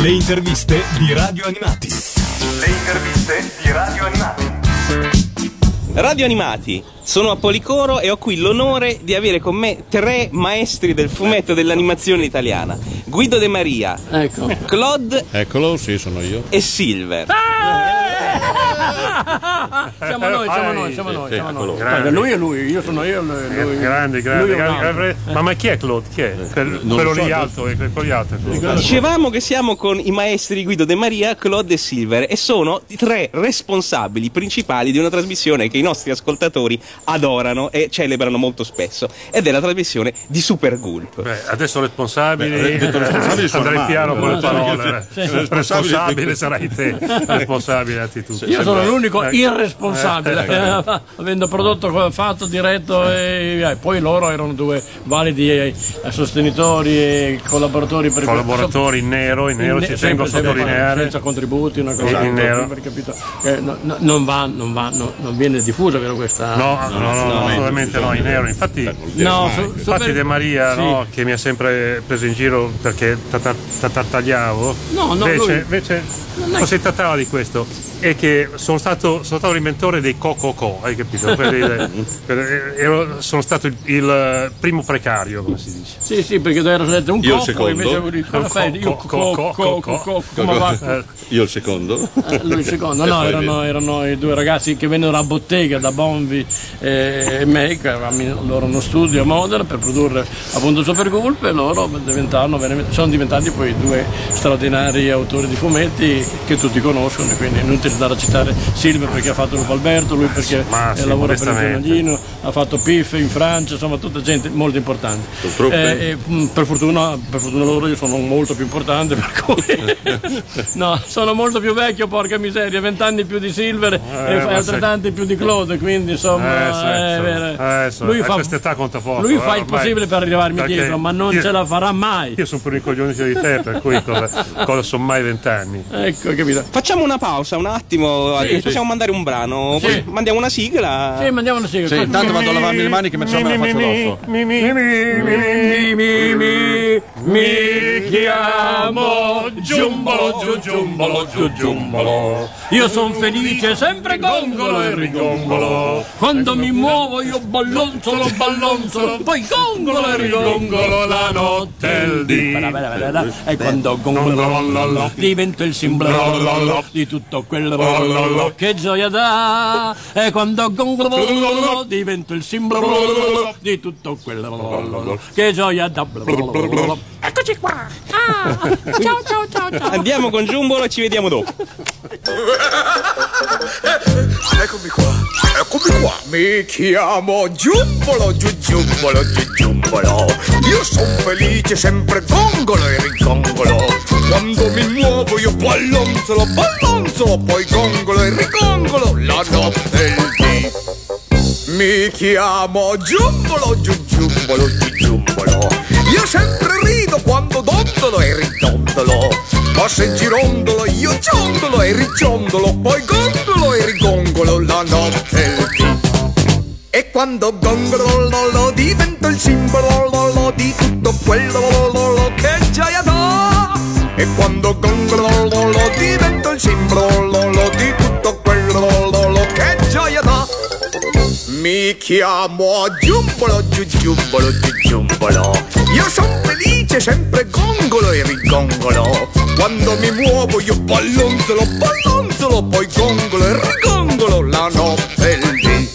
Le interviste di Radio Animati. Le interviste di Radio Animati. Radio Animati, sono a Policoro e ho qui l'onore di avere con me tre maestri del fumetto dell'animazione italiana. Guido De Maria, Ecco. Claude Eccolo, sì, sono io. e Silver. Siamo noi, siamo noi, siamo noi, siamo noi. Guarda, lui è lui, io sono io, lui, lui. Grande, grande, grande. Ma, ma chi è Claude? Chi è? Quel- Non quello lì alto, è quello lì alto. Dicevamo che siamo con i maestri Guido De Maria, Claude e Silver e sono i tre responsabili principali di una trasmissione che i nostri ascoltatori adorano e celebrano molto spesso ed è la trasmissione di Super Gulp. Beh, adesso responsabili, Beh, detto andrei piano con le parole. Responsabile sarai te, responsabile attitudine. Io sono l'unico Eh, irresponsabile, eh, avendo prodotto, fatto, diretto e eh, poi loro erano due validi eh, sostenitori e collaboratori per Collaboratori in nero, in nero ne- ci tengo a sottolineare. senza contributi, una cosa In nero. per capito? Eh, no- no- non, va, non, va, no- non viene diffusa vero questa No, no, no, no, assolutamente no, in nero. Infatti, No, su- infatti De Maria, sì. no, che mi ha sempre preso in giro perché tata- tata- tagliavo, No, no, invece, lui- invece Non è- non si trattava di questo, è che sono stato, sono stato l'inventore dei co-co-co, hai capito? Quelli per- ero- sono stato il, il primo precario, come si dice. Sì, sì, perché era detto un Io secondo. invece avevo detto, cosa fai? Io Co- co- co- co- co- co- come va? Eh, Io il secondo. Eh, Lui il secondo, E no, erano, erano i due ragazzi che vennero a bottega da Bonvi e me, che avevamo loro uno studio a Modena per produrre appunto Super Gulp e loro sono diventati poi due straordinari autori di fumetti che tutti conoscono, e quindi è inutile andare a citare Silver perché ha fatto Lupo Alberto, lui perché eh, sì, lavora per il giornalino, ha fatto PIF in Francia, insomma tutta gente molto importante. Eh, e, mh, per, fortuna, per fortuna loro io sono molto più importante, per cui no, sono molto più vecchio, porca miseria, vent'anni più di Silver e ma altrettanti più di Claude, quindi insomma Eh, è sì. vero. Eh, lui fa, quest'età conta poco, lui eh, fa il possibile per arrivarmi dietro, ma non io- ce la farà mai. Io sono più ricoglionito di te, per cui cosa, cosa sono mai vent'anni? Ecco, capito? Facciamo una pausa un attimo, Sì, possiamo mandare un brano, Sì. mandiamo una sigla. Sì, mandiamo una sigla. Sì, intanto vado a lavarmi le maniche mentre me la faccio l'osso. Mi, mi, mi, mi, mi chiamo Giumbolo, giù, giumbolo, giù, giumbolo. Io son felice, sempre gongolo e rigongolo. Quando mi muovo io ballonzolo, ballonzolo, poi gongolo e rigongolo la notte e il dì. E quando gongolo divento il simbolo di tutto quello che gioia dà. E quando gongolo divento il simbolo di tutto quello che gioia dà. Eccoci qua. Ah, ciao ciao ciao ciao. Andiamo con Giumbolo e ci vediamo dopo. Eccomi qua, eccomi qua. Mi chiamo Giumbolo, giù giumbolo, giù giumbolo. Io son felice, sempre gongolo e rigongolo. Quando mi muovo io ballonzolo, ballonzolo, poi gongolo e rigongolo la notte e il dì. Mi chiamo Giumbolo, giù giumbolo, giù giumbolo. Io sempre rido quando dondolo e ridondolo. Ma se girondolo io ciondolo e riciondolo, poi gondolo e rigongolo la notte e quando gongolo lo, lo, divento il simbolo lo, lo, di tutto quello lo, lo, lo, che gioia dà. E quando gongolo lo, lo, divento il simbolo Mi chiamo Giumbolo, giù giumbolo, giù giumbolo. Io son felice, sempre gongolo e rigongolo. Quando mi muovo io ballonzolo, ballonzolo, poi gongolo e rigongolo la notte il dì.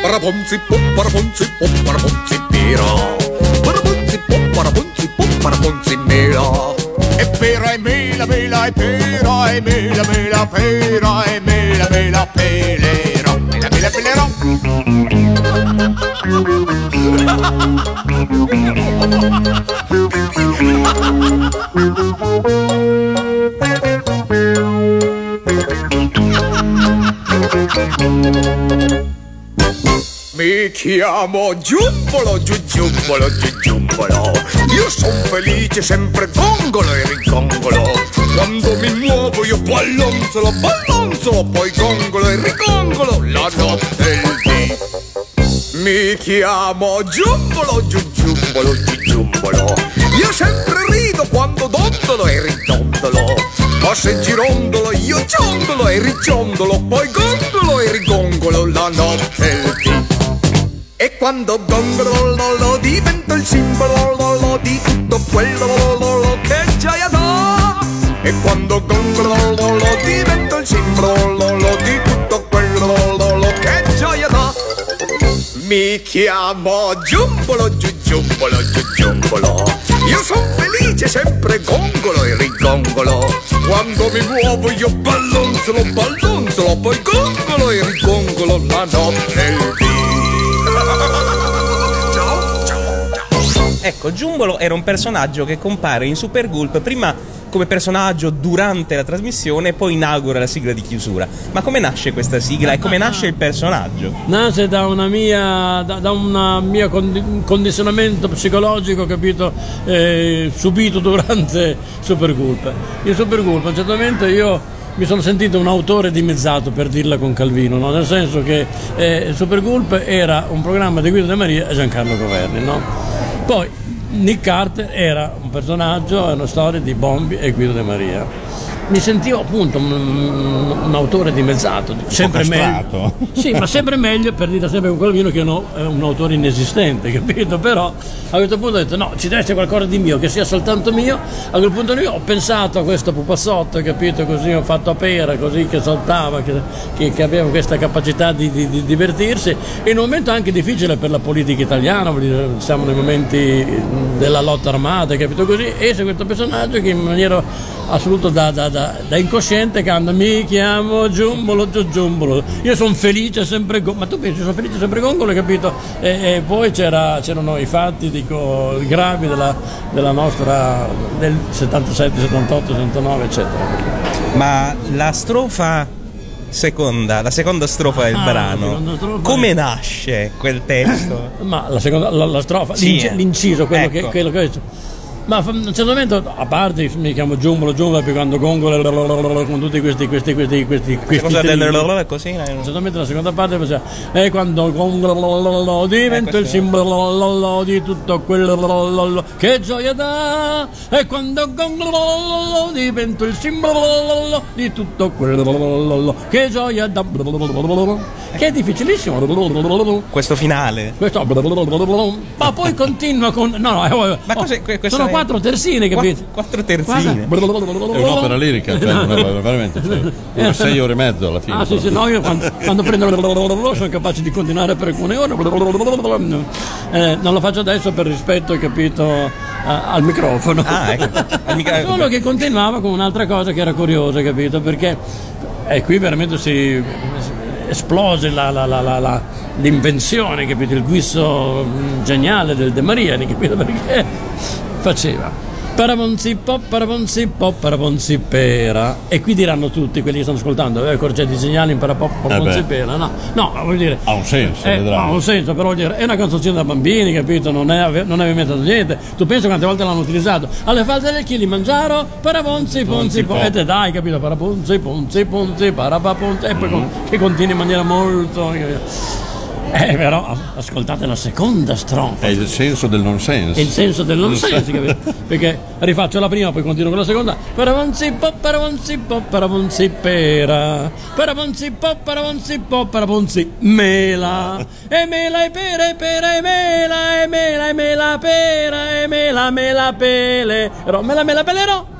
Paraponzi, pop, paraponzi, pop, paraponzi, pira. Paraponzi, pop, paraponzi, pop, paraponzi, mela. E pera e mela, mela e pera e mela, mela, pera e mela, mela, pelero. Mela, mela, pelero. Mi chiamo Giumbolo, giù giumbolo, giù giumbolo. Io son felice, sempre gongolo e rigongolo. Quando mi muovo io ballonzolo, ballonzolo, poi gongolo e rigongolo la notte e il dì. Mi chiamo Giumbolo, giù giumbolo, giù giumbolo. Io sempre rido quando dondolo e ridondolo. Ma se girondolo io ciondolo e riciondolo, poi quando gongolo lo, lo, divento il simbolo lo, lo, di tutto quello lo, lo, lo, che gioia dà. E quando gongolo lo, lo, divento il simbolo lo, lo, di tutto quello lo, lo, che gioia dà. Mi chiamo Giumbolo, giù, giumbolo, giù, giumbolo. Io son felice, sempre gongolo e rigongolo. Quando mi muovo io ballonzolo, ballonzolo, poi gongolo e rigongolo la notte Ecco, Giumbolo era un personaggio che compare in Super Gulp prima come personaggio durante la trasmissione e poi inaugura la sigla di chiusura. Ma come nasce questa sigla e come nasce il personaggio? Nasce da una mia da, da una mia condi- condizionamento psicologico, capito, eh, subito durante Supergulp. In Supergulp a un certo momento io mi sono sentito un autore dimezzato per dirla con Calvino, no? nel senso che eh, Supergulp era un programma di Guido De Maria e Giancarlo Governi. No? Poi Nick Carter era un personaggio, è una storia di Bombi e Guido De Maria. Mi sentivo appunto un, un autore dimezzato, sempre meglio. Sì, ma sempre meglio per dire sempre con Calvino che no, è un autore inesistente, capito? Però a questo punto ho detto no, ci deve essere qualcosa di mio, che sia soltanto mio. A quel punto lì ho pensato a questo pupazzotto, capito? Così ho fatto a pera, così che saltava, che, che- che aveva questa capacità di, di- di divertirsi. In un momento anche difficile per la politica italiana, siamo nei momenti della lotta armata, capito così? E c'è questo personaggio che in maniera assoluta da, da- da- da incosciente canta mi chiamo Giumbolo Giu Giumbolo io sono felice sempre Gongolo ma tu pensi sono felice sempre Gongolo hai capito e, e poi c'era- c'erano i fatti dico gravi della, della nostra del 77 78 79 eccetera Ma la strofa seconda, la seconda strofa del Ah, brano, strofa come è- nasce quel testo? ma la seconda la, la strofa Sì, l'inci- eh. l'inciso quello, Ecco. che, quello che ma a un certo momento, a parte mi chiamo Giumbolo, Giumbolo, perché quando Gongolo con tutti questi, questi, questi, questi, questi Cosa del così? Esattamente la seconda parte faceva e quando gongolololo diventa Eh, il simbolo di tutto quello che gioia dà e quando gongolololo diventa il simbolo di tutto quello che gioia dà che è difficilissimo Questo finale. questo ma poi continua con no no eh, Ma oh, cos'è que- sono è- quattro terzine capito Quattro terzine. È un'opera lirica, cioè, non è- veramente. Cioè, dura sei ore e mezzo alla fine. Ah sì, sì, no, io quando, quando prendo sono capace di continuare per alcune ore. Eh, non lo faccio adesso per rispetto, hai capito, al microfono. Ah, ecco. Al mica- Solo che continuava con un'altra cosa che era curiosa, capito? Perché e qui veramente si esplose la- la- la- l'invenzione, capito? Il guisso mm, geniale del De Maria, capito? Perché faceva Pop, parabonzi pera. E qui diranno tutti quelli che stanno ascoltando, eh, corgetti segnali, parapop, parabonzi beh. pera. No, no, vuol dire. Ha un senso, eh, vedrai. ha un senso, però vuol dire, è una canzoncina da bambini, capito? Non, è, non inventato niente. Tu pensi quante volte l'hanno utilizzato? Alle falde del Kilimangiaro, parabonzi, ponzi, Ponzi, po. pop. E te dai, capito? Parabonzi, ponzi, ponzi, parapaponzi. E poi con- che continua in maniera molto. Eh, però ascoltate la seconda strofa È il senso del non sense. il senso del non senso, capito? Perché rifaccio la prima, poi continuo con la seconda. Paravanzi po, paravanzi po, paravanzi pera. Paravanzi mela. E mela e pera e pera e mela e mela e mela pera e mela mela pele. Ro, mela mela pelerò.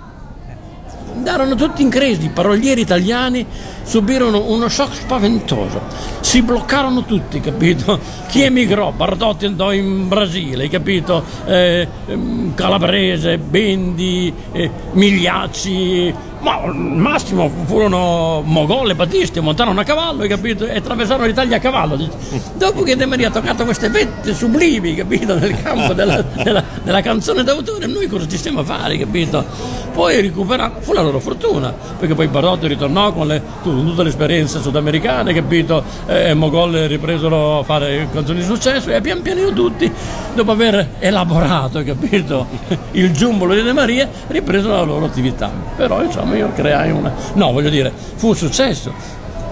Andarono tutti in crisi, i parolieri italiani subirono uno shock spaventoso. Si bloccarono tutti, capito? Chi emigrò? Bardotti andò in Brasile, capito? Eh, ehm, Calabrese, Bendi, eh, Migliacci, ma al massimo furono Mogol e Battisti, montarono a cavallo, capito? E attraversarono l'Italia a cavallo. Dopo che De Maria ha toccato queste vette sublimi, capito? Nel campo della, della- della canzone d'autore, noi cosa ci stiamo a fare, capito? Poi recuperarono, fu la loro fortuna, perché poi Bardotti ritornò con le- tu- tutte le esperienze sudamericane, capito? E Mogol ripresero a fare canzoni di successo e pian pianino tutti, dopo aver elaborato, capito? Il giumbolo di De Maria, ripresero la loro attività. Però insomma io creai una... No, voglio dire, fu un successo.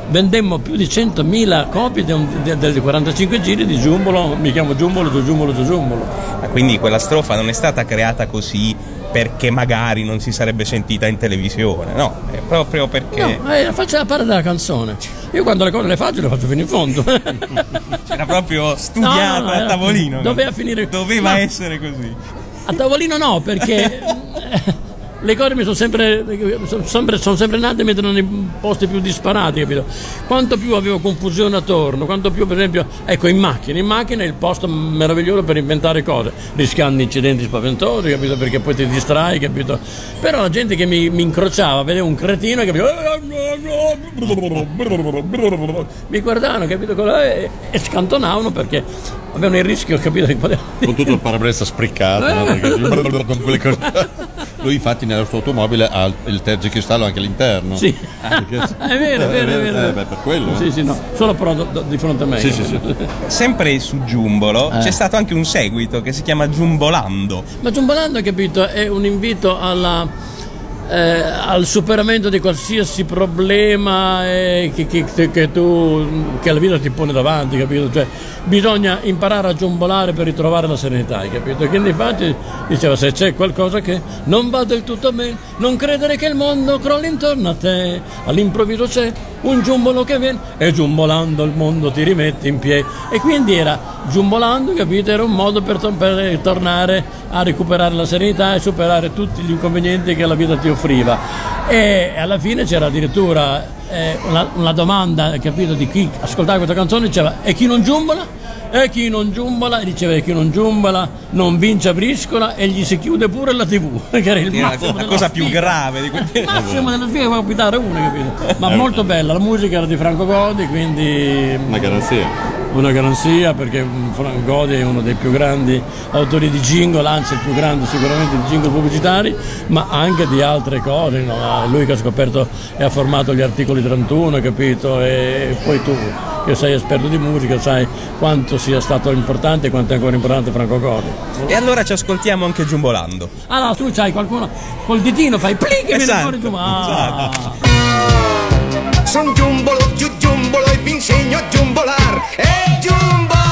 vendemmo più di 100.000 copie de- de- del 45 giri di Giumbolo, mi chiamo Giumbolo, giù Giumbolo, giù Giumbolo. Ma Quindi quella strofa non è stata creata così perché magari non si sarebbe sentita in televisione, no, è proprio perché No, eh, faceva parte della canzone. Io quando le cose le faccio, le faccio fino in fondo. era proprio studiata No, no, a era- tavolino. doveva finire- Doveva no. essere così. A tavolino no, perché le cose mi sono sempre, sono sempre, sono sempre nate mentre nei posti più disparati, capito? Quanto più avevo confusione attorno, quanto più per esempio, ecco in macchina, in macchina è il posto meraviglioso per inventare cose, rischiando incidenti spaventosi, capito? Perché poi ti distrai, capito? Però la gente che mi, mi incrociava, vedeva un cretino, capito? Mi guardavano, capito? E, e scantonavano perché avevano il rischio, capito? Con tutto il parabrezza spriccato. no? Perché- con quelle cose- Lui infatti nella sua automobile ha il tergicristallo anche all'interno. Sì. Perché- È vero, è vero, è vero. Eh, beh, per quello. Sì, sì, no, solo però do- do- di fronte a me. Sì, sì, sì. Sempre su Giumbolo Eh. c'è stato anche un seguito che si chiama Giumbolando. Ma Giumbolando, capito, è un invito alla, eh, al superamento di qualsiasi problema eh, che, che- che tu, che la vita ti pone davanti, capito? Cioè, bisogna imparare a giumbolare per ritrovare la serenità, capito? E quindi infatti diceva se c'è qualcosa che non va del tutto bene, non credere che il mondo crolli intorno a te, all'improvviso c'è un giumbolo che viene e giumbolando il mondo ti rimetti in piedi. E quindi era giumbolando, capito? Era un modo per, per tornare a recuperare la serenità e superare tutti gli inconvenienti che la vita ti offriva. E alla fine c'era addirittura eh, una, una domanda, capito, di chi ascoltava questa canzone, diceva e chi non giumbola? E chi non giumbola, e diceva e chi non giumbola non vince a briscola e gli si chiude pure la tv, che era il era la, massimo la della cosa più grave di quel Il massimo della sfiga può capitare uno, capito? Ma molto bella, la musica era di Franco Godi, quindi Una garanzia. Una garanzia perché mm, Franco Godi è uno dei più grandi autori di jingle, anzi il più grande sicuramente di jingle pubblicitari, ma anche di altre cose. no? È Lui che ha scoperto e ha formato gli articoli 31, capito? E poi tu che sei esperto di musica sai quanto sia stato importante e quanto è ancora importante Franco Godi. E allora ci ascoltiamo anche Giumbolando. Allora tu c'hai qualcuno col ditino, fai plic e viene Esatto, fuori giù. Ah. Son giumbolo, giù giumbolo e vi insegno a giumbolar. E giumbolando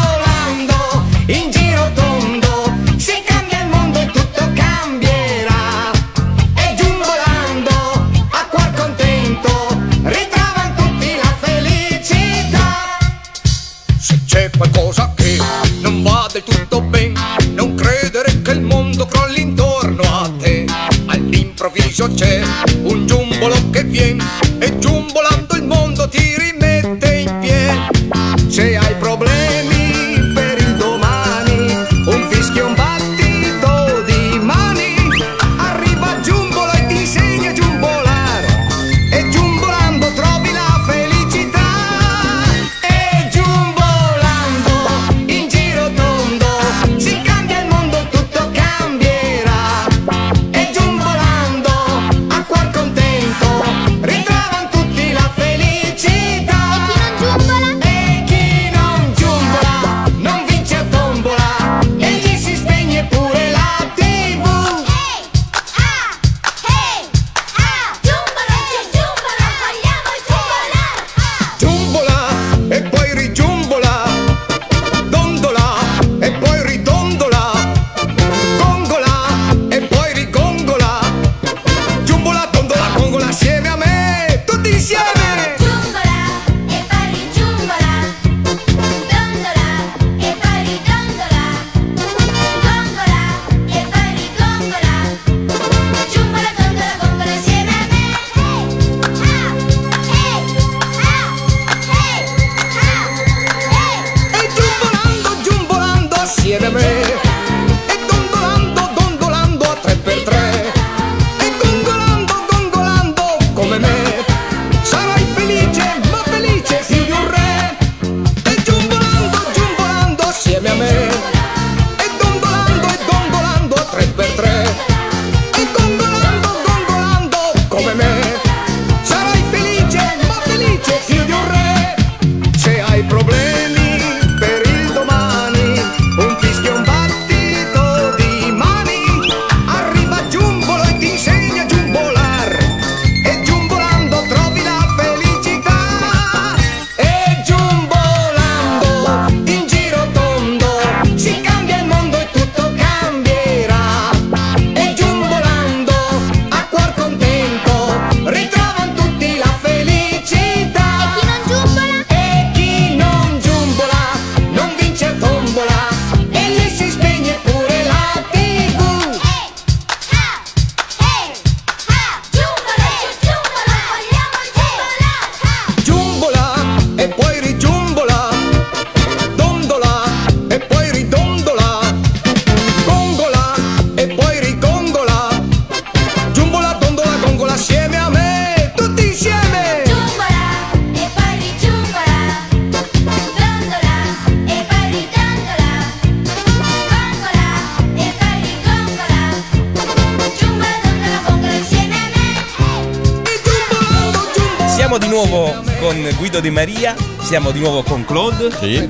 De Maria, siamo di nuovo con Claude Sì.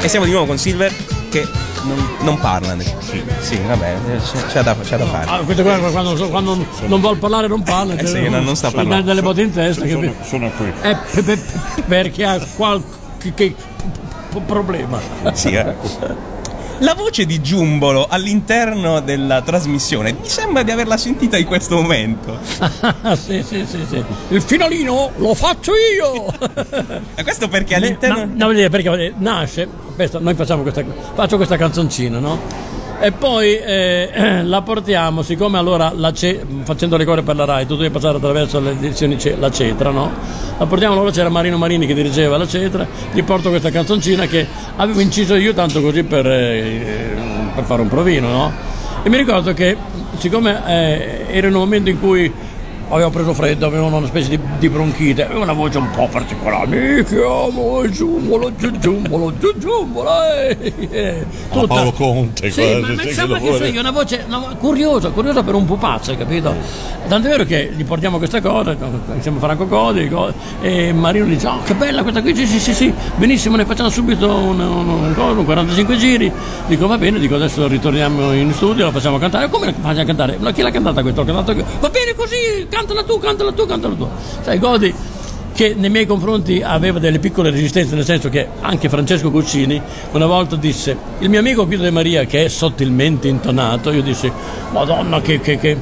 e siamo di nuovo con Silver che non, non parla. Sì, vabbè, c'è, c'è da, c'è da fare. Ah, questo qua, quando, quando non vuol parlare non parla. Eh sì, cioè, non- non sta parlando. delle botte in testa. capito? Sono qui. Eh, pe- pe- perché ha qualche che- problema. Sì, eh. La voce di Giumbolo all'interno della trasmissione mi sembra di averla sentita in questo momento. Sì, sì, sì, sì. Il finalino lo faccio io. E questo perché all'interno. No, no, perché eh, nasce, questo, noi facciamo questa, faccio questa canzoncina, no? E poi eh, la portiamo, siccome allora ce- facendo le cose per la RAI, tu devi passare attraverso le edizioni Ce- La Cetra, no? La portiamo, allora c'era Marino Marini che dirigeva La Cetra, gli porto questa canzoncina che avevo inciso io tanto così per, eh, per fare un provino, no? E mi ricordo che siccome eh, era in un momento in cui avevo preso freddo, avevo una specie di, di bronchite, avevo una voce un po' particolare. Mi chiamo Giumbolo, Giu- Giumbolo, Giu- Giumbolo. eh, Tutta- Paolo Conte, Sì, quasi, ma, ma insomma che sei, una voce vo- curiosa, curiosa per un pupazzo, hai capito? Tanto è vero che gli portiamo questa cosa, insieme a Franco Codi, co- e Marino dice, oh che bella questa qui, sì sì sì, sì benissimo, ne facciamo subito un, un, un, un 45 giri. Dico va bene, dico adesso ritorniamo in studio, la facciamo cantare. Come la facciamo cantare? Ma chi l'ha cantata questa? L'ho cantata io. Va bene così, cantala tu, cantala tu, cantala tu. Sai, Godi che nei miei confronti aveva delle piccole resistenze, nel senso che anche Francesco Guccini una volta disse, il mio amico Guido De Maria che è sottilmente intonato, io dissi, madonna che, che- che-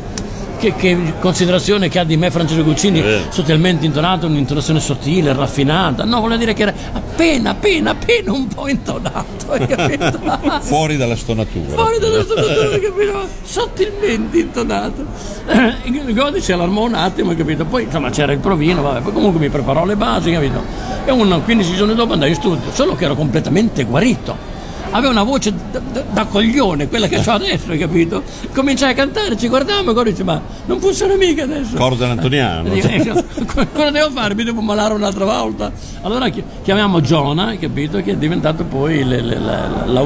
che- che considerazione che ha di me Francesco Guccini, sottilmente intonato, un'intonazione sottile, raffinata, no, vuol dire che era appena, appena, appena un po' intonato, hai capito? Fuori dalla stonatura. Fuori dalla stonatura, capito? Sottilmente intonato. Il Godi si allarmò un attimo, capito? Poi insomma c'era il provino, vabbè, poi comunque mi preparò le basi, capito? E un 15 giorni dopo andai in studio, solo che ero completamente guarito. Aveva una voce da, da- da coglione, quella che ho adesso, hai capito? Cominciai a cantare, ci guardiamo e dice, ma non funziona mica adesso. Corda Antoniano. Dico, io, Cosa devo fare? Mi devo malare un'altra volta? Allora chi- chiamiamo Giona, hai capito? Che è diventato poi il, il-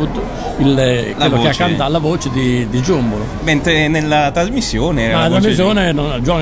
il- quello che ha voce. cantato la voce di, di Giumbolo. Mentre nella trasmissione era Ma la la voce di- Giona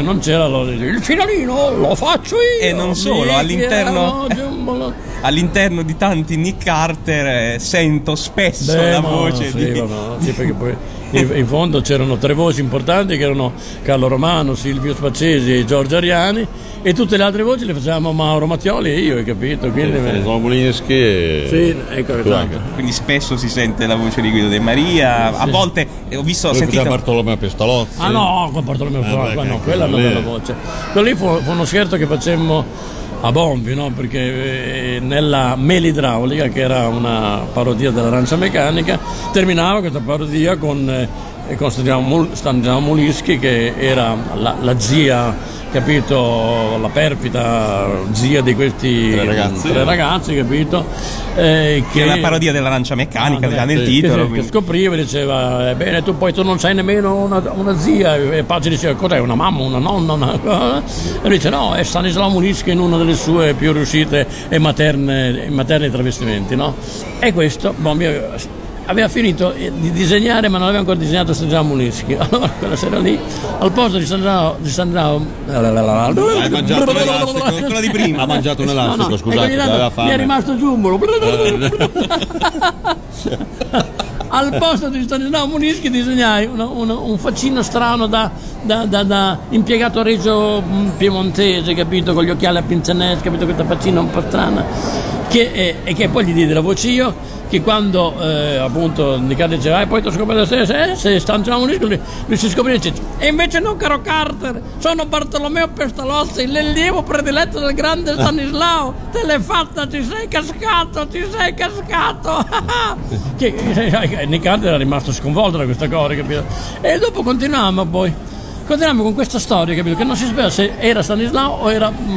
non c'era, allora dice, il finalino lo faccio io! E non solo, all'interno- Giumbolo. All'interno di tanti Nick Carter eh, sento spesso Beh, la voce sì, di. vabbè, sì, perché poi in, in fondo c'erano tre voci importanti che erano Carlo Romano, Silvio Spaccesi e Giorgio Ariani e tutte le altre voci le facevamo Mauro Mattioli e io, hai capito? Quindi, Sono Molineschi e... sì, ecco, esatto. Quindi spesso si sente la voce di Guido De Maria. A volte eh, ho visto, Poi sentito. Bartolomeo Pestalozzi. Ah no, con Bartolomeo Eh, beh, qua no, che- quella è una lì- bella voce. Quello lì fu, fu uno scherzo che facemmo a Bombi, no? Perché eh, nella Melidraulica, che era una parodia dell'arancia meccanica, terminava questa parodia con, eh, con Stanislao Mulischi, che era la, la zia, capito, la perfida zia di questi Tre ragazzi. tre ragazzi, capito? Eh, Che è una parodia dell'arancia meccanica, Ah, già nel sì, titolo. Che, quindi- scopriva e diceva, ebbene tu poi tu non sei nemmeno una, una zia, e Paggi diceva cos'è, una mamma, una nonna, una... e dice no, è Stanislao Mulischi in una delle sue più riuscite e materne, e materni travestimenti, no? E questo, Bombi aveva, finito eh, di disegnare ma non aveva ancora disegnato Stanislao Mulischi, allora quella sera lì, al posto di Stanislao... Di Stanislao Hai mangiato un elastico? quello di prima. Ha mangiato un elastico, No, no, scusate, aveva tanto Mi è fame. rimasto giumbolo. Al posto di Stanislao Munischi disegnai una- una- un faccino strano da, da- da- da impiegato reggio mm, piemontese, capito? Con gli occhiali a pinzanesca, capito? Questa faccina un po' strana. Che, e, e che poi gli diedi la voce io, che quando eh, appunto Niccardo diceva, e poi ti ho scoperto se, se, se Stanislao Munischi, lui, lui si scoprì e dice, e invece no caro Carter, sono Bartolomeo Pestalozzi, l'allievo prediletto del grande Stanislao, te l'hai fatta, ti sei cascato, ti sei cascato. che eh, Niccardo era rimasto sconvolto da questa cosa, capito? E dopo continuavamo poi. Continuiamo con questa storia, capito? Che non si sapeva se era Stanislao o era mm,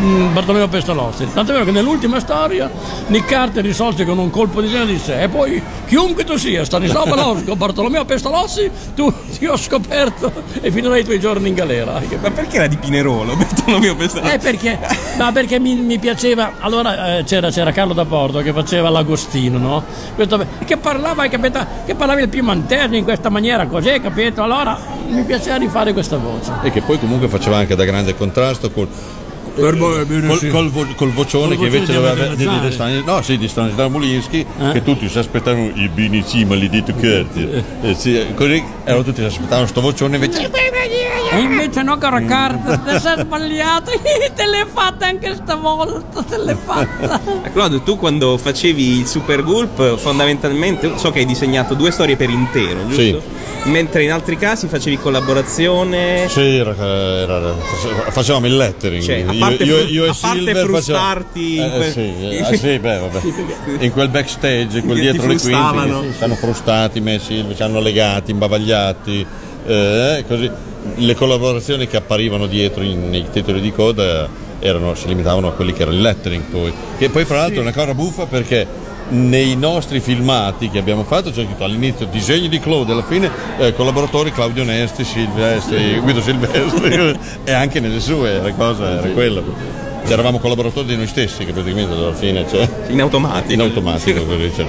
mm, Bartolomeo Pestalozzi. Tanto è vero che nell'ultima storia Nick Carter risolse con un colpo di genere disse: E poi chiunque tu sia, Stanislao Balosco o Bartolomeo Pestalozzi, tu ti ho scoperto e finirai i tuoi giorni in galera. Ma perché era di Pinerolo? Bartolomeo Pestalozzi? Eh perché, no, perché mi, mi piaceva. Allora eh, c'era, c'era Carlo da Porto che faceva l'Agostino, no? Questo- che parlava, capito? Che parlava il piemontese in questa maniera così, capito? Allora mi piaceva rifare questa voce. E che poi comunque faceva anche da grande contrasto con Bene, col, sì. col vo- col vocione Col che invece doveva di di, di, Veneziani. di Stani- no sì di Stanislao Molinski Eh? che tutti si aspettavano i binici maledetto Curti eh, sì, così erano tutti si aspettavano sto vocione invece E invece no, caro carta, ti sei sbagliato. te l'hai fatta anche stavolta, te l'hai fatta. Claude, tu quando facevi il Super Gulp, fondamentalmente so che hai disegnato due storie per intero, giusto? Sì. Mentre in altri casi facevi collaborazione. sì era, era- facevamo il lettering Cioè, parte io, io a parte frustarti in facevamo, quel- eh, sì, eh, ah, sì, beh, in quel backstage quel dietro le quinte hanno frustati me e ci hanno legati imbavagliati eh, così. Le collaborazioni che apparivano dietro in- nei titoli di coda erano, si limitavano a quelli che erano il lettering poi che poi fra l'altro è una cosa buffa perché nei nostri filmati che abbiamo fatto c'è scritto all'inizio disegni di Claude alla fine eh, collaboratori Claudio Nesti, Silvestri, Guido Silvestri e anche nelle sue la cosa era quella eravamo collaboratori di noi stessi che praticamente alla fine c'è In automatico. in automatico così c'è-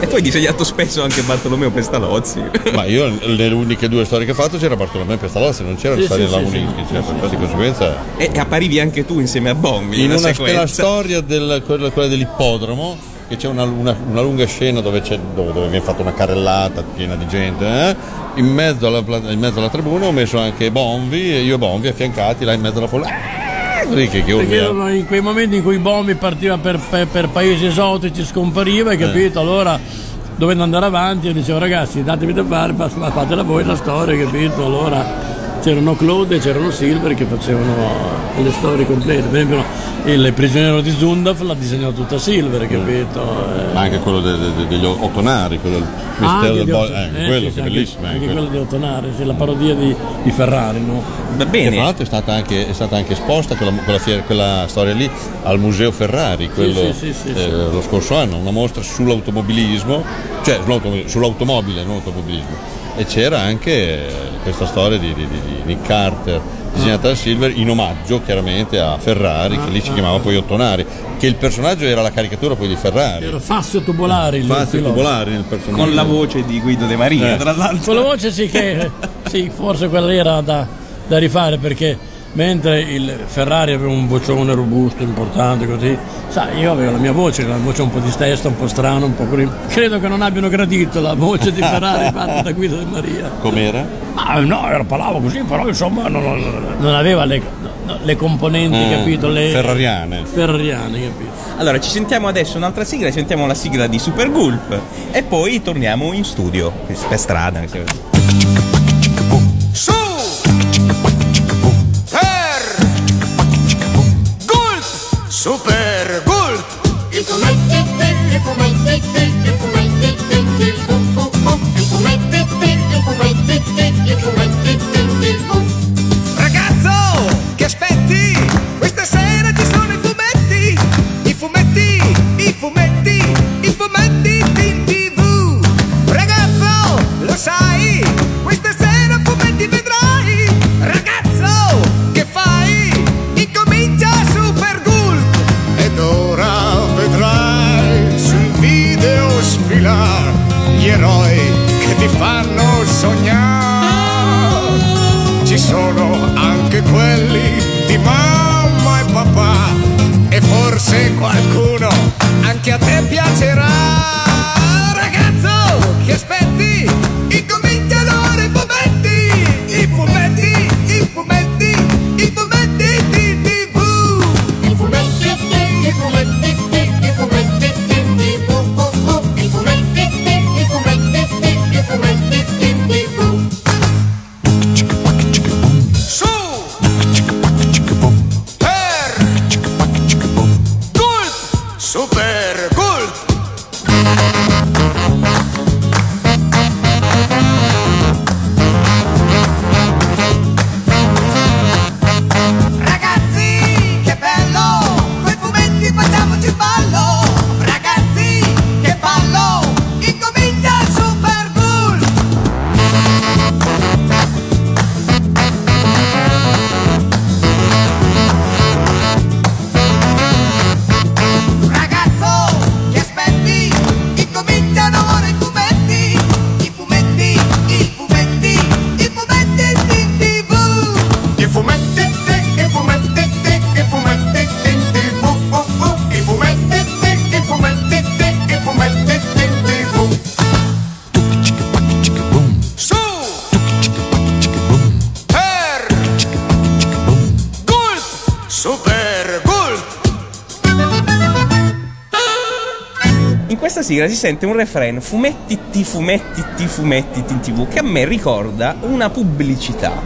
E tu hai disegnato spesso anche Bartolomeo Pestalozzi. ma io nelle uniche due storie che ho fatto c'era Bartolomeo Pestalozzi non c'era Sì, la storia sì, della sì, Monischi cioè, per di conseguenza e e apparivi anche tu insieme a Bombi. in una una, storia del, quella, quella dell'ippodromo che c'è una, una- una lunga scena dove, c'è, dove, dove viene fatta una carrellata piena di gente eh? in, mezzo alla, in mezzo alla tribuna ho messo anche Bonvi e io e Bonvi affiancati là in mezzo alla folla così che, che erano in quei momenti in cui Bombi partiva per, per- per paesi esotici, scompariva, hai capito? Allora dovendo andare avanti io dicevo ragazzi datemi da fare, fa- fa- fatela voi la storia, capito? Allora c'erano Claude e c'erano Silver che facevano le storie complete. Per esempio il prigioniero di Zundaf l'ha disegnato tutta Silver, capito? Eh, ma anche quello de- de- degli ottonari quello del Ah, mistero anche del Bo- eh, anche eh, quello sì, che è anche- bellissimo eh, Anche quello. quello di Ottonare, sì, la parodia di, di Ferrari, no? Va Che bene. tra l'altro è stata anche, è stata anche esposta quella, quella fiera- quella storia lì al Museo Ferrari quello, sì, sì, sì, eh, sì. lo scorso anno, una mostra sull'automobilismo, cioè sull'automobile, non automobilismo. E c'era anche questa storia di, di- di- di Nick Carter disegnata da Silver in omaggio chiaramente a Ferrari, che lì si chiamava poi Ottonari, che il personaggio era la caricatura poi di Ferrari. Era Fazio Tubolari, il Fazio tubolari nel personaggio. Con la voce di Guido De Maria, Eh. tra l'altro. Con la voce sì che sì, forse quella era da, da rifare perché mentre il Ferrari aveva un vocione robusto, importante così, sai, io avevo la mia voce, la voce un po' di testa, un po' strana, un po' così. Credo che non abbiano gradito la voce di Ferrari fatta da Guido De Maria. Com'era? Ma no, era, parlavo così, però insomma non, non- non aveva le, no, le componenti, Mm, capito? Le Ferrariane. ferrariane, capito? Allora, ci sentiamo adesso un'altra sigla, sentiamo la sigla di Super Gulp e poi torniamo in studio, per strada. Su Super Gulp I fumetti, i fumetti, i fumetti, sigla si sente un refrain fumettiti, fumettiti, fumettiti in tv che a me ricorda una pubblicità.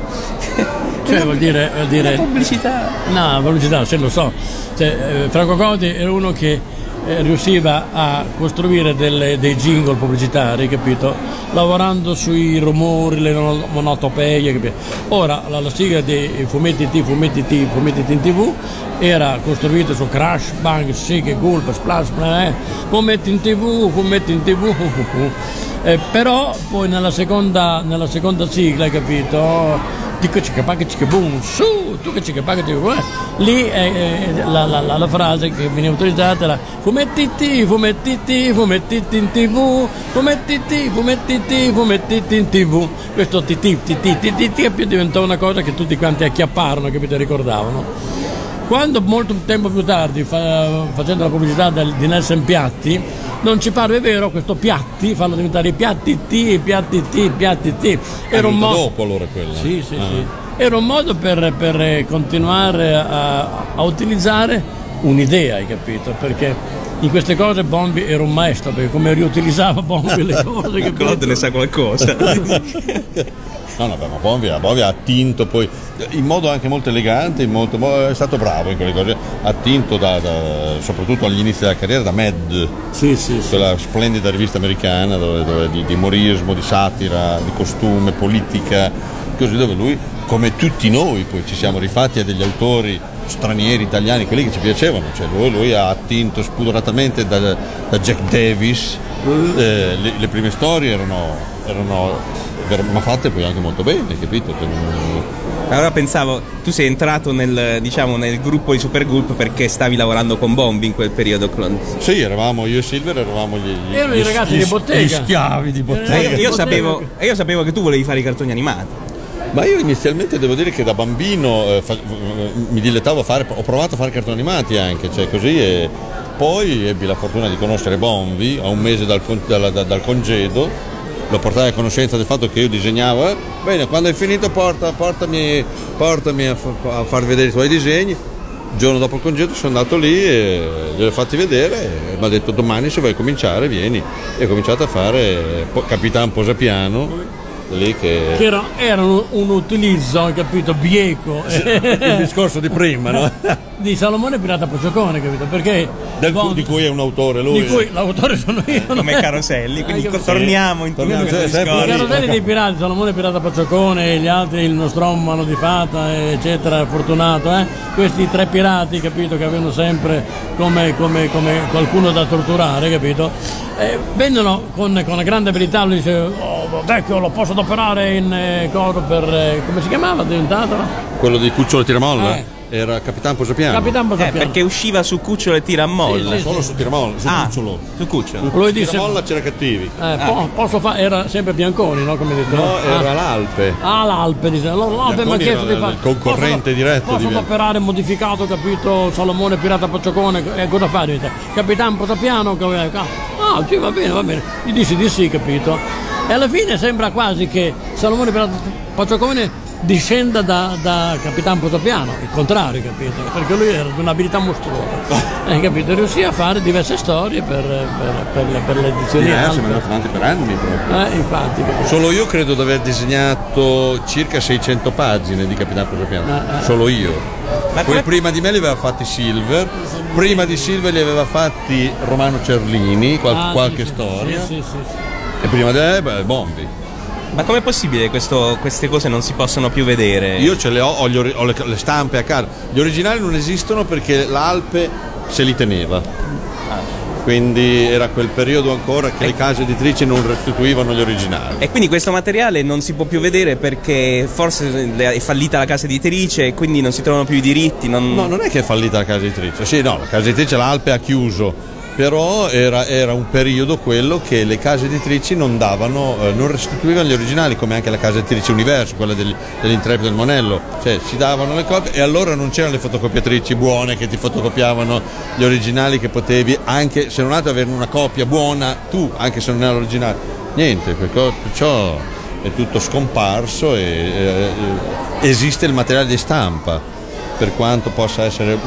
Cioè, vuol dire, vuol dire Una pubblicità. No, pubblicità, se lo so. Cioè, eh, Franco Codi era uno che eh, riusciva a costruire delle- dei jingle pubblicitari, capito? Lavorando sui rumori, le monotopee? Ora la, la sigla dei fumetti fumetti fumetti in tv era costruita su Crash, Bang, Sig, Gulp, Splash, eh, fumetti in tv, fumetti in tv. Eh, però poi nella seconda, nella seconda sigla, hai capito? Dico che boom, su, tu che che paga lì è, la, la- la- la frase che veniva utilizzata era fumettiti, fumettiti, fumettiti in tv, fumettiti, fumettiti, fumettiti in tv. Questo TT, TT, TT, TT diventò una cosa che tutti quanti acchiapparono, capito, ricordavano. Quando molto tempo più tardi, fa- facendo la pubblicità del- di Nelson Piatti, non ci parve vero questo Piatti, farlo diventare Piatti T, Piatti T, Piatti T. Era un modo. dopo allora quella. Sì, sì, Ah. sì. Era un modo per, per continuare a, a utilizzare un'idea, hai capito? Perché in queste cose Bombi era un maestro, perché come riutilizzava Bombi le cose, capito? Claude ne sa qualcosa. No, no, beh, ma Bonvi, Bonvi ha attinto poi in modo anche molto elegante, in molto- mo- è stato bravo in quelle cose, ha attinto da- da- soprattutto agli inizi della carriera da Mad, Sì, sì, sì. quella splendida rivista americana dove, dove di, di umorismo, di satira, di costume, politica, così dove lui, come tutti noi, poi ci siamo rifatti a degli autori stranieri, italiani, quelli che ci piacevano, cioè lui, lui ha attinto spudoratamente da, da Jack Davis, Eh, le, le prime storie erano, erano ma fatte poi anche molto bene, capito? Non- Allora pensavo, tu sei entrato nel, diciamo, nel gruppo di Supergroup perché stavi lavorando con Bombi in quel periodo, Clon. Sì, eravamo io e Silver, eravamo gli, gli- Erano i gli- ragazzi gli- di bottega. gli schiavi di bottega. Eh, io, io sapevo, e io sapevo che tu volevi fare i cartoni animati. Ma io inizialmente devo dire che da bambino eh, fa- mi dilettavo a fare, ho provato a fare cartoni animati anche, cioè così e poi ebbi la fortuna di conoscere Bonvi a un mese dal- dal- dal congedo, lo portai a conoscenza del fatto che io disegnavo, eh, bene quando hai finito porta- portami, portami a, a far vedere i tuoi disegni. Il giorno dopo il congedo sono andato lì e ho fatti vedere e mi ha detto domani se vuoi cominciare vieni e ho cominciato a fare Capitan Posapiano lì che Che era, era un, utilizzo, hai capito, bieco il discorso di prima, no? di Salomone Pirata Pociocone, capito? Perché Del Bond- di cui è un autore lui. di cui l'autore sono io. Come Caroselli, quindi capito? torniamo in Torniamo questo sempre- caroselli dei pirati, Salomone Pirata Pacciocone, gli altri il Nostromano di Fata, eccetera, Fortunato, eh? questi tre pirati, capito, che avevano sempre come, come- come qualcuno da torturare, capito? Eh, vennero con, con grande abilità, lui dice, oh vecchio lo posso adoperare in eh, coro per, eh, come si chiamava, diventato? Quello di Cucciolo Tiramolla Eh. era Capitan Posapiano. Capitan Eh, Posapiano. perché usciva su Cucciolo e tira a molla. Sì, sì, Solo su Tiramolla, su Ah, Cucciolo. su Cucciolo. Lui disse, Tiramolla c'era cattivi. eh, po- posso fare, era sempre Bianconi, no? Come detto, No, Ah. era l'Alpe. Ah, l'Alpe, dice. L'Alpe mi ha chiesto di fare. il concorrente posso, diretto Posso di operare modificato, capito? Salomone Pirata Pacciocone, e cosa fa? Capitan Potapiano, che- ah, sì, va bene, va bene. Gli dissi di sì, capito? E alla fine sembra quasi che Salomone Pacciocone discenda da, da Capitan Potapiano, il contrario, capito? Perché lui era di un'abilità mostruosa. Hai capito? Riuscì a fare diverse storie per, per, per le, per le edizioni ma è andato avanti per anni proprio. Eh, infatti, capito? Solo io credo di aver disegnato circa 600 pagine di Capitan Posapiano. Eh, eh. Solo io. Ma Poi come- prima di me li aveva fatti Silver, prima di Silver li aveva fatti Romano Cerlini, qual- Ah, qualche sì, sì, storia. Sì, sì, sì. E prima me, beh, Bombi. Ma com'è possibile che questo- queste cose non si possono più vedere? Io ce le ho, ho, gli ori- ho le, le stampe a casa. Gli originali non esistono perché l'Alpe se li teneva. Quindi era quel periodo ancora che le case editrici non restituivano gli originali. E quindi questo materiale non si può più vedere perché forse è fallita la casa editrice e quindi non si trovano più i diritti. non- No, non è che è fallita la casa editrice. Sì, no, la casa editrice l'Alpe ha chiuso. Però era, era un periodo quello che le case editrici non davano, eh, non restituivano gli originali, come anche la casa editrice Universo, quella degli, dell'Intrepido del Monello. Cioè si davano le copie e allora non c'erano le fotocopiatrici buone che ti fotocopiavano gli originali che potevi, anche se non altro avere una copia buona tu, anche se non era l'originale. Niente, perciò- è tutto scomparso e eh, esiste il materiale di stampa. Per quanto possa essere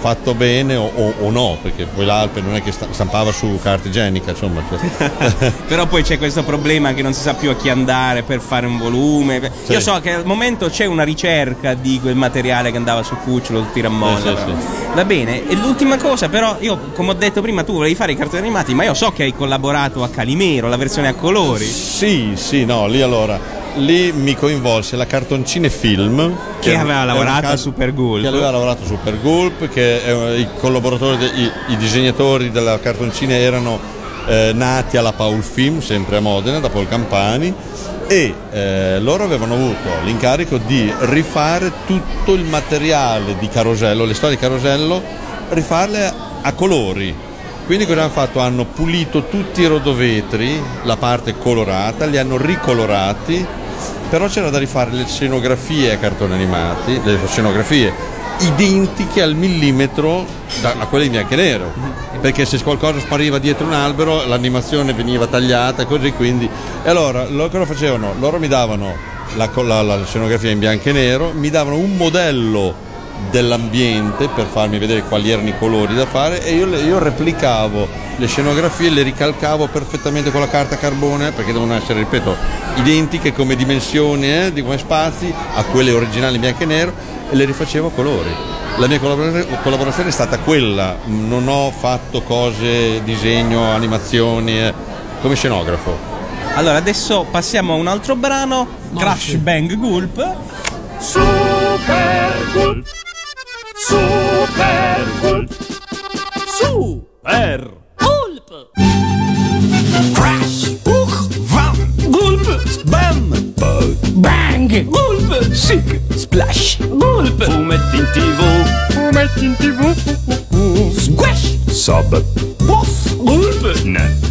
fatto bene o, o- o no, perché poi l'Alpe non è che sta- stampava su carta igienica, insomma. cioè- Però poi c'è questo problema che non si sa più a chi andare per fare un volume. Sì. Io so che al momento c'è una ricerca di quel materiale che andava su cucciolo, sul tiramolla. Sì, sì, sì. Va bene, e l'ultima cosa, però, io come ho detto prima, tu volevi fare i cartoni animati, ma io so che hai collaborato a Calimero, la versione a colori. Sì, sì, no, lì allora. Lì mi coinvolse la Cartoncine Film Che era- aveva lavorato una a ca- Super Gulp. Che aveva lavorato su Super Gulp, che eh, i collaboratori, de- i, i disegnatori della Cartoncine erano eh, nati alla Paul Film, sempre a Modena, da Paul Campani. E eh, loro avevano avuto l'incarico di rifare tutto il materiale di Carosello, le storie di Carosello, rifarle a colori. Quindi cosa hanno fatto? Hanno pulito tutti i rodovetri, la parte colorata, li hanno ricolorati, però c'era da rifare le scenografie a cartoni animati, le scenografie identiche al millimetro da- a quelle in bianco e nero, perché se qualcosa spariva dietro un albero l'animazione veniva tagliata così, quindi... E allora loro cosa facevano? Loro mi davano la, la- la scenografia in bianco e nero, mi davano un modello dell'ambiente per farmi vedere quali erano i colori da fare e io, io replicavo le scenografie, le ricalcavo perfettamente con la carta carbone perché devono essere, ripeto, identiche come dimensioni, eh, di come spazi a quelle originali in bianco e nero e le rifacevo a colori. La mia collabora- collaborazione è stata quella, non ho fatto cose, disegno, animazioni eh, come scenografo. Allora, adesso passiamo a un altro brano, Crash Bang Gulp. Super Gulp. Super Gulp. Super Gulp. Crash. Uch. Vam. Gulp. Bam. Bang. Gulp. Sick. Splash. Gulp. Fumetti in tv. Fumetti in tv. Squash. Sub. Woff. Gulp. Ne.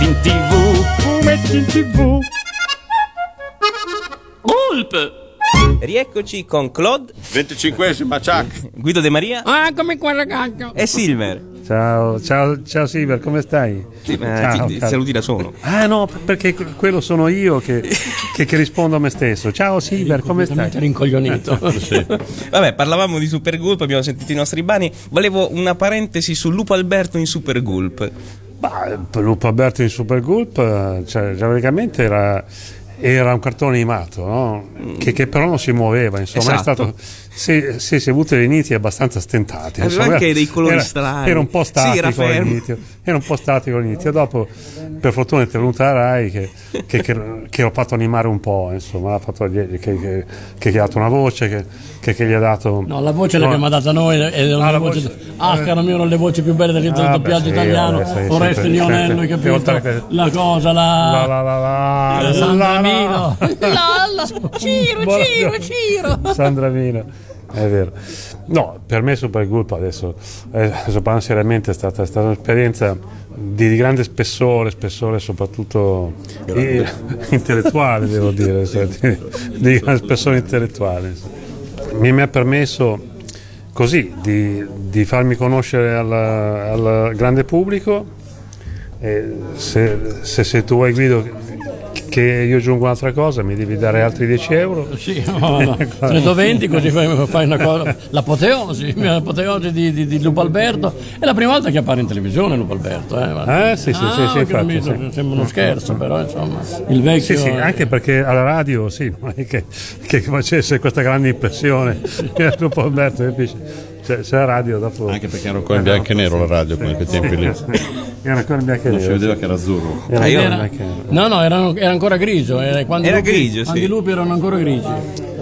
Fumetti in tv. Fumetti in tv. Gulp. Rieccoci con Claude, 25esima, Chuck! Guido De Maria Ah, come qua ragazzo. e Silver. Ciao, ciao, ciao Silver, come stai? Sì, ma Ciao, ti- ti caro. saluti da solo. Ah no, perché quello sono io che, che- che rispondo a me stesso. Ciao Silver, come stai? Rincoglionito. Vabbè, parlavamo di Super Gulp, abbiamo sentito i nostri brani. Volevo una parentesi su Lupo Alberto in Super Gulp. Bah, Lupo Alberto in Super Gulp, cioè, praticamente era, era un cartone animato, no? che, che però non si muoveva, insomma, Esatto. è stato. Sì, sì, si è avuto inizi abbastanza stentati. Aveva insomma, anche era- dei colori era, strani. Era un po' Sì, statico fermo. all'inizio. Era un po' statico all'inizio. Dopo, per fortuna, è venuta la Rai che, che, che, che ho fatto animare un po', insomma, ha fatto, che, che, che gli ha dato una voce, che, che, che gli ha dato. No, la voce No. l'abbiamo data noi è una Ah, la voce. voce- Ah, caro mio, le voci più belle del Ah, doppiaggio sì, italiano. sì, Oreste Lionello, sempre- capito? che- La cosa, La la. la la la, la Sandra la, la. Mino. La, la, Ciro, Buona- Ciro, Ciro. Sandra Mino, è vero. No, per me Super Gulp adesso, eh, adesso parlando seriamente, è stata, è stata un'esperienza di, di grande spessore, spessore soprattutto eh, intellettuale, devo dire, cioè, di, di grande spessore intellettuale. Mi, mi ha permesso così di, di farmi conoscere al, al grande pubblico. Se, se, se tu vuoi Guido che io aggiungo un'altra cosa, mi devi dare altri 10 euro. Sì, no, no. 120 così fai, fai una cosa. L'apoteosi, l'apoteosi di, di, di Lupo Alberto. È la prima volta che appare in televisione Lupo Alberto. Eh. Eh, sì, sì, Ah, sì, sì, ho infatti, sì. Sembra uno scherzo, però insomma. Il vecchio. Sì, sì, anche perché alla radio sì, non è che, che facesse questa grande impressione dopo Alberto, capisci? Cioè, se la radio dopo... Anche perché era ancora in bianco e nero la radio come quei tempi lì. Era ancora in bianco e Non si nero. vedeva che era azzurro. Era Ah, Era- nero. No, no, erano- era ancora grigio. Era, Era lupi- grigio, Quando sì. i lupi erano ancora grigi.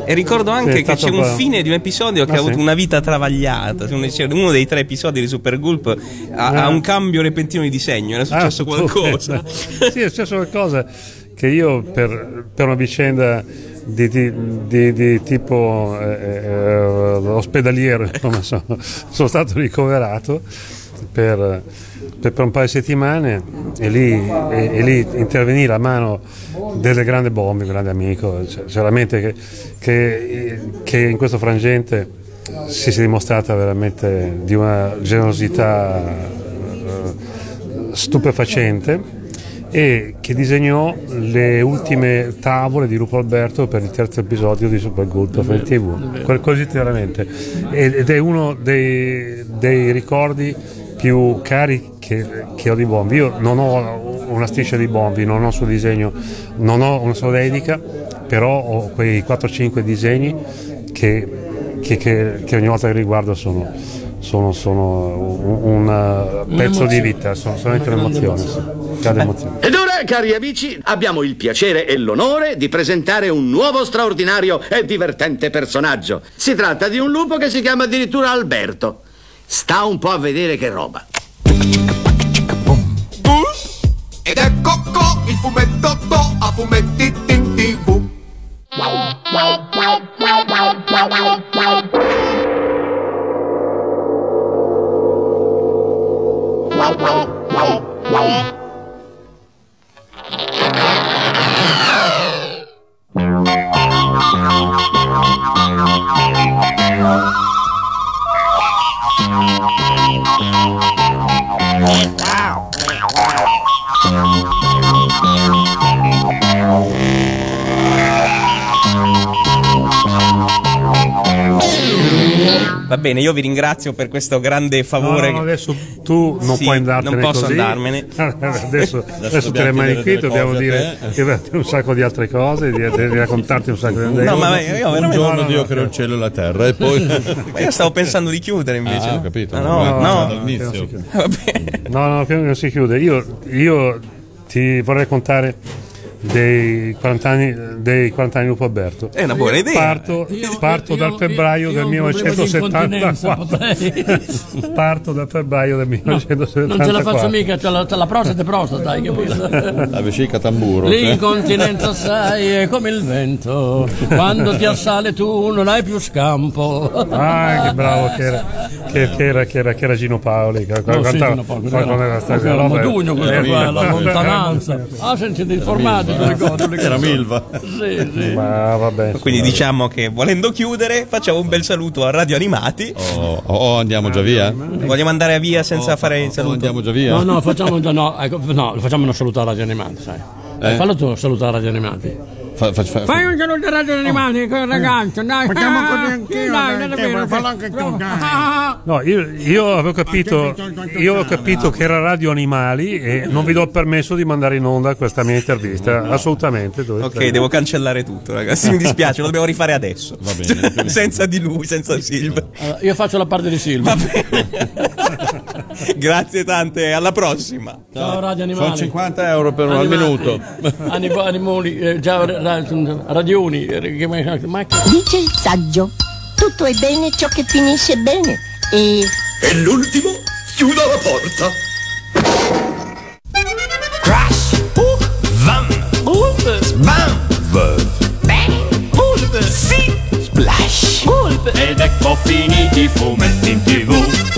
E ricordo anche Sì, che c'è un fine di un episodio che Ah, ha avuto sì? una vita travagliata. C'è Uno dei tre episodi di Super Gulp ha, Ah. ha un cambio repentino di disegno. È successo Ah, qualcosa. sì, è successo qualcosa che io per, per una vicenda di, di- di- tipo eh, eh, ospedaliero insomma, sono, sono stato ricoverato per, per- per un paio di settimane e lì, e- e lì intervenì la mano del grande Bombi, un grande amico, cioè, veramente che, che- che in questo frangente si è dimostrata veramente di una generosità eh, stupefacente e che disegnò le ultime tavole di Lupo Alberto per il terzo episodio di Super Gulp in tv Quel- così veramente ed è uno dei, dei ricordi più cari che, che ho di Bombi. Io non ho una striscia di Bombi non ho il suo disegno non ho una sua dedica però ho quei 4-5 disegni che, che- che- che ogni volta che riguardo sono, sono, sono un, un pezzo di vita, sono solamente un'emozione. Grande emozione. Ed ora, cari amici, abbiamo il piacere e l'onore di presentare un nuovo straordinario e divertente personaggio. Si tratta di un lupo che si chiama addirittura Alberto. Sta un po' a vedere che roba. Ed ecco qua il fumetto to a fumetti in tv. Yeah. Va bene, io vi ringrazio per questo grande favore. no, no, adesso tu non Sì, puoi andartene non posso così. andarmene. adesso, adesso te le mani qui, dobbiamo cose dire un sacco di altre cose, di, di raccontarti un sacco di No, ma io, io Un veramente. giorno no, no, Dio creò il cielo e la terra e poi... ma io stavo pensando di chiudere invece. Ah, ho capito. Ah, no, no. No, no, non si chiude. Io, io ti vorrei raccontare dei 40 anni, dei 40 anni Lupo Alberto. È una buona idea. Parto, Io- parto io- dal io- febbraio io del un problema di incontinenza, 1974. Parto dal febbraio del No, 1974. non ce la faccio mica, c'ho la, c'ho la prostata e prostata? La vescica tamburo. L'incontinenza sai è come il vento, quando ti assale tu non hai più scampo. Ah, che bravo che era, che, che era, che era, che era Gino Paoli. Che, No, sì, cantava- Gino Paoli, quando era- era era roba- Modugno questo era- qua, la era- lontananza. Ah, sentite informati, ti ricordo le Era cose. Milva. Sì, sì. Ma vabbè. Quindi diciamo che volendo chiudere, facciamo un bel saluto a Radio Animati. Oh, oh, andiamo già via? Vogliamo andare via senza fare il Oh, saluto? andiamo già via? No, no, facciamo, no, ecco, no, facciamo una salutare agli animati, sai. Eh? Fallo tu, salutare agli animati. Fa- fa- fa- Fai un saluto animati, con il ragazzo, dai. Facciamo Ah, così anch'io, dai, non è te, vero, fallo anche tu, dai. Ah, No, io, io avevo capito, io avevo capito che era Radio Animali e non vi do il permesso di mandare in onda questa mia intervista. Assolutamente. dovete- Ok, devo cancellare tutto, ragazzi. Mi dispiace, lo dobbiamo rifare adesso. Va bene. senza di lui, senza Silva. Allora, io faccio la parte di Silvio. Grazie tante, alla prossima. Ciao Radio Sono Animali. 50 euro per un Animali. minuto. Animo- animali, eh, ciao, ra- radioni. eh. Dice il saggio, tutto è bene ciò che finisce bene. E E l'ultimo chiuda la porta. Crash, hook, vam, bulbus, bam, bang, bulbus, sì, splash, bulbus. Ed ecco finiti i fumetti in tv.